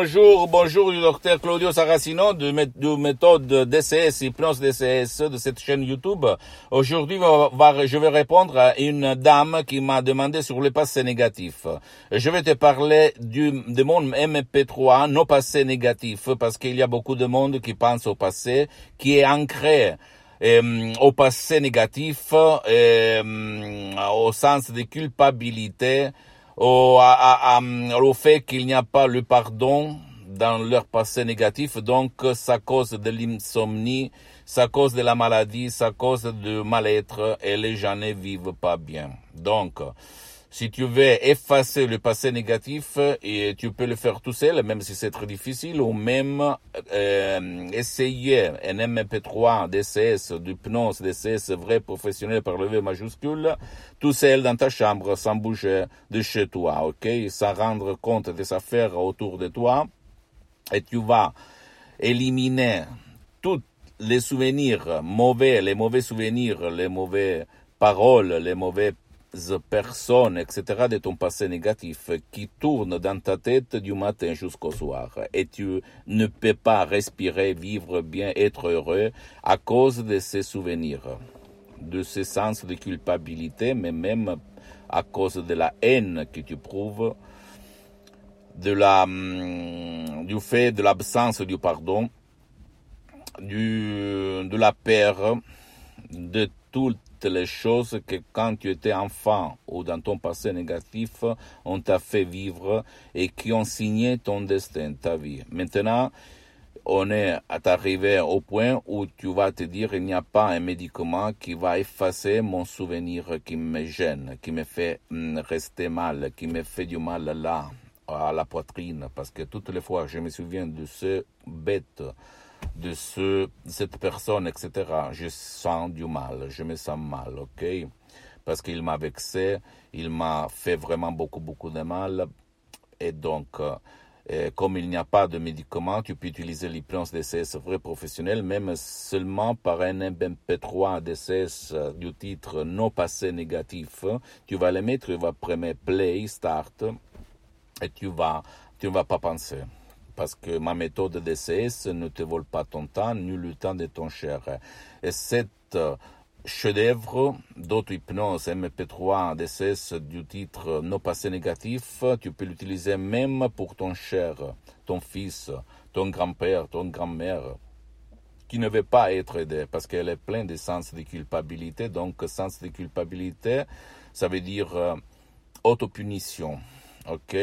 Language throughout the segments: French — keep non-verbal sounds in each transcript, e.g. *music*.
Bonjour, bonjour du docteur Claudio Saracino de, de méthode DCS, hypnose DCS de cette chaîne YouTube. Aujourd'hui, je vais répondre à une dame qui m'a demandé sur le passé négatif. Je vais te parler du, de mon MP3, nos passés négatifs, parce qu'il y a beaucoup de monde qui pense au passé, qui est ancré euh, au passé négatif, euh, au sens de culpabilité, au, à, au fait qu'il n'y a pas le pardon dans leur passé négatif. Donc, ça cause de l'insomnie, ça cause de la maladie, ça cause du mal-être et les gens ne vivent pas bien. Donc, si tu veux effacer le passé négatif, et tu peux le faire tout seul, même si c'est très difficile, ou même euh, essayer un MP3 DCS, d'hypnose DCS vrai professionnel par le V majuscule, tout seul dans ta chambre, sans bouger de chez toi, ok? Sans rendre compte des affaires autour de toi, et tu vas éliminer tous les souvenirs mauvais, les mauvais souvenirs, les mauvais paroles, les mauvais personnes, etc., de ton passé négatif qui tournent dans ta tête du matin jusqu'au soir. Et tu ne peux pas respirer, vivre bien, être heureux à cause de ces souvenirs, de ce sens de culpabilité, mais même à cause de la haine que tu prouves, de hum, du fait de l'absence du pardon, du, de la peur, de tout les choses que quand tu étais enfant ou dans ton passé négatif, on t'a fait vivre et qui ont signé ton destin, ta vie. Maintenant, on est arrivé au point où tu vas te dire il n'y a pas un médicament qui va effacer mon souvenir qui me gêne, qui me fait mm, rester mal, qui me fait du mal là, à la poitrine, parce que toutes les fois je me souviens de ce bête de ce, cette personne, etc., je sens du mal, je me sens mal, ok? Parce qu'il m'a vexé, il m'a fait vraiment beaucoup, beaucoup de mal. Et donc, euh, comme il n'y a pas de médicament, tu peux utiliser l'hypnose DCS vrai professionnel, même seulement par un MP3 DCS euh, du titre non passé négatif. Tu vas le mettre, tu vas prendre play, start, et tu vas, tu ne vas pas penser parce que ma méthode DCS ne te vole pas ton temps ni le temps de ton cher. Et cette euh, chef-d'œuvre d'auto-hypnose MP3 DCS du titre No passé négatif, tu peux l'utiliser même pour ton cher, ton fils, ton grand-père, ton grand-mère qui ne veut pas être aidé parce qu'elle est pleine de sens de culpabilité. Donc, sens de culpabilité, ça veut dire euh, autopunition. OK?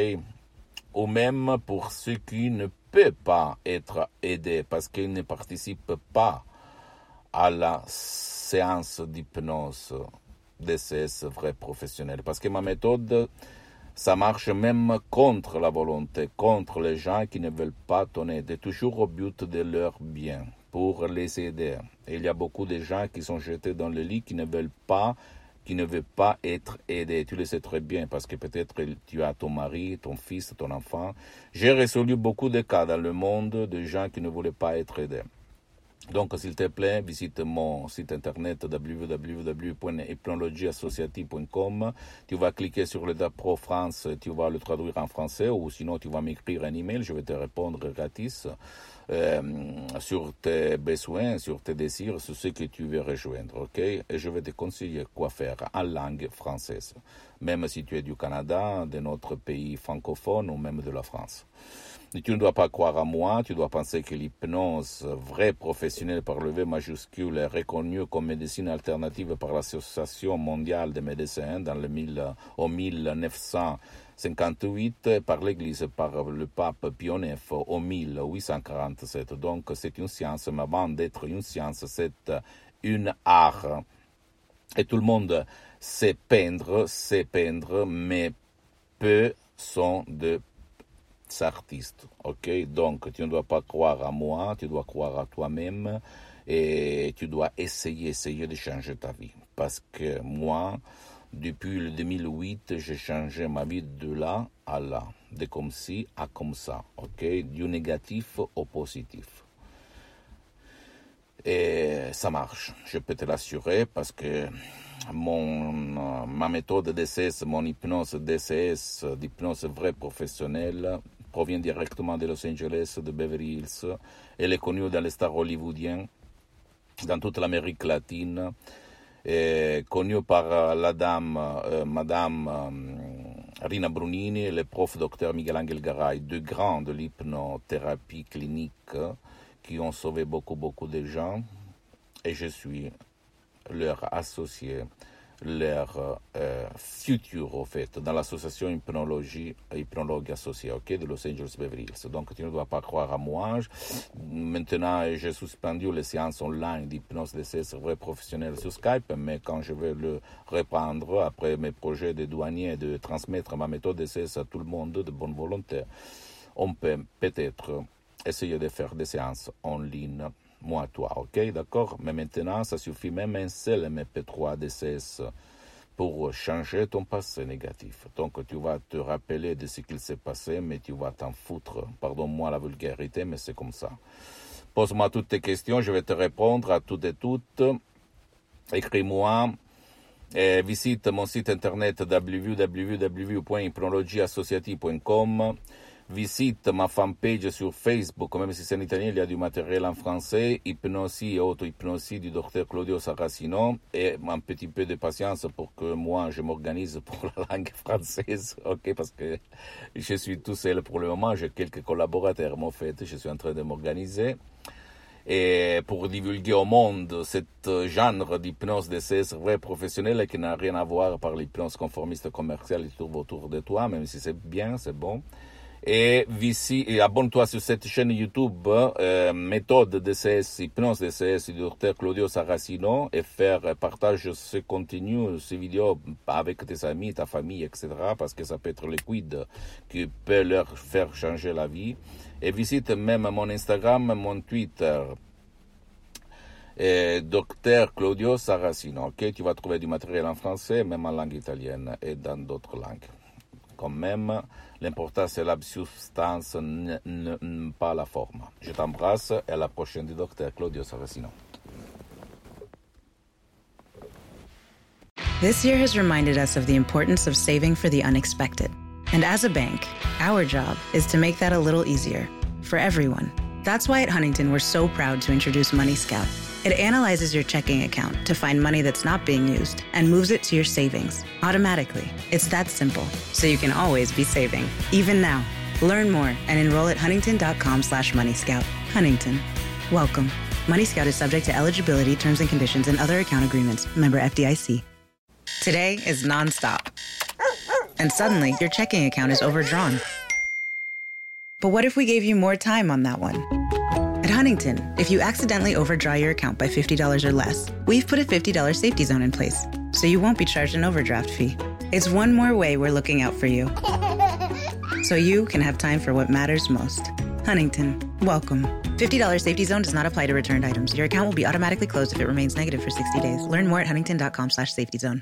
Ou même pour ceux qui ne peuvent pas être aidés parce qu'ils ne participent pas à la séance d'hypnose DCS vrai professionnel. Parce que ma méthode, ça marche même contre la volonté, contre les gens qui ne veulent pas ton aide, toujours au but de leur bien, pour les aider. il y a beaucoup de gens qui sont jetés dans le lit qui ne veulent pas qui ne veut pas être aidé. Tu le sais très bien parce que peut-être tu as ton mari, ton fils, ton enfant. J'ai résolu beaucoup de cas dans le monde de gens qui ne voulaient pas être aidés. Donc, s'il te plaît, visite mon site internet www.hypnologieassociative.com. Tu vas cliquer sur le Pro France, tu vas le traduire en français ou sinon tu vas m'écrire un email, je vais te répondre gratis sur tes besoins, sur tes désirs, sur ce que tu veux rejoindre, ok? Et je vais te conseiller quoi faire en langue française, même si tu es du Canada, de notre pays francophone ou même de la France. Tu ne dois pas croire à moi, tu dois penser que l'hypnose vraie professionnelle par le V majuscule est reconnue comme médecine alternative par l'Association mondiale des médecins dans le au 1958 par l'Église, par le pape IX au 1847. Donc c'est une science, mais avant d'être une science, c'est une art. Et tout le monde sait peindre, sait peindre, mais peu sont de artistes. Ok, donc tu ne dois pas croire à moi, tu dois croire à toi-même et tu dois essayer, essayer de changer ta vie. Parce que moi, depuis le 2008, j'ai changé ma vie de là à là, de comme ci à comme ça, ok, du négatif au positif. Et ça marche, je peux te l'assurer parce que mon, ma méthode DCS, mon hypnose DCS, d'hypnose vraie professionnelle, provient directement de Los Angeles, de Beverly Hills. Elle est connue dans les stars hollywoodiens, dans toute l'Amérique latine, et connue par la dame, euh, Madame Rina Brunini et le prof docteur Miguel Angel Garay, deux grands de l'hypnothérapie clinique qui ont sauvé beaucoup, beaucoup de gens. Et je suis leur associé, leur euh, futur, au fait, dans l'association hypnologie, hypnologue associée, ok, de Los Angeles Beverly. Donc, tu ne dois pas croire à moi. Maintenant, j'ai suspendu les séances online d'hypnose de ces vrais professionnels sur Skype, mais quand je vais le reprendre, après mes projets de douanier, de transmettre ma méthode d'essai à tout le monde de bonne volonté, on peut peut-être essayer de faire des séances en ligne, moi, toi, ok, d'accord Mais maintenant, ça suffit même un seul MP3 DCS pour changer ton passé négatif. Donc, tu vas te rappeler de ce qu'il s'est passé, mais tu vas t'en foutre. Pardonne-moi la vulgarité, mais c'est comme ça. Pose-moi toutes tes questions, je vais te répondre à toutes et toutes. Écris-moi. Et visite mon site internet www.hypnologieassociative.com visite ma fanpage sur Facebook, même si c'est en italien, il y a du matériel en français, hypnosie et auto-hypnosie du docteur Claudio Saracino, et un petit peu de patience pour que moi je m'organise pour la langue française, *laughs* ok, parce que je suis tout seul pour le moment, j'ai quelques collaborateurs, mais en fait, je suis en train de m'organiser. Et pour divulguer au monde ce genre d'hypnose de ces vrais professionnels qui n'a rien à voir par l'hypnose conformiste commerciale qui trouve autour de toi, même si c'est bien, c'est bon et, et abonne-toi sur cette chaîne YouTube euh, méthode DCS, hypnose DCS docteur Claudio Saracino et faire partage ce contenu, ces vidéos avec tes amis, ta famille, etc. parce que ça peut être liquide qui peut leur faire changer la vie. Et visite même mon Instagram, mon Twitter. Et docteur Claudio Saracino, ok, tu vas trouver du matériel en français, même en langue italienne et dans d'autres langues. Quand même, l'important c'est la substance, pas la forme. Je t'embrasse et à la prochaine du docteur Claudio Saracino. This year has reminded us of the importance of saving for the unexpected. And as a bank, our job is to make that a little easier for everyone. That's why at Huntington, we're so proud to introduce Money Scout. It analyzes your checking account to find money that's not being used and moves it to your savings automatically. It's that simple, so you can always be saving, even now. Learn more and enroll at huntington.com slash moneyscout. Huntington. Welcome. Money Scout is subject to eligibility, terms and conditions, and other account agreements. Member FDIC. Today is nonstop. And suddenly, your checking account is overdrawn. But what if we gave you more time on that one? At Huntington, if you accidentally overdraw your account by $50 or less, we've put a $50 safety zone in place, so you won't be charged an overdraft fee. It's one more way we're looking out for you. *laughs* So you can have time for what matters most. Huntington, welcome. $50 safety zone does not apply to returned items. Your account will be automatically closed if it remains negative for 60 days. Learn more at huntington.com slash safety zone.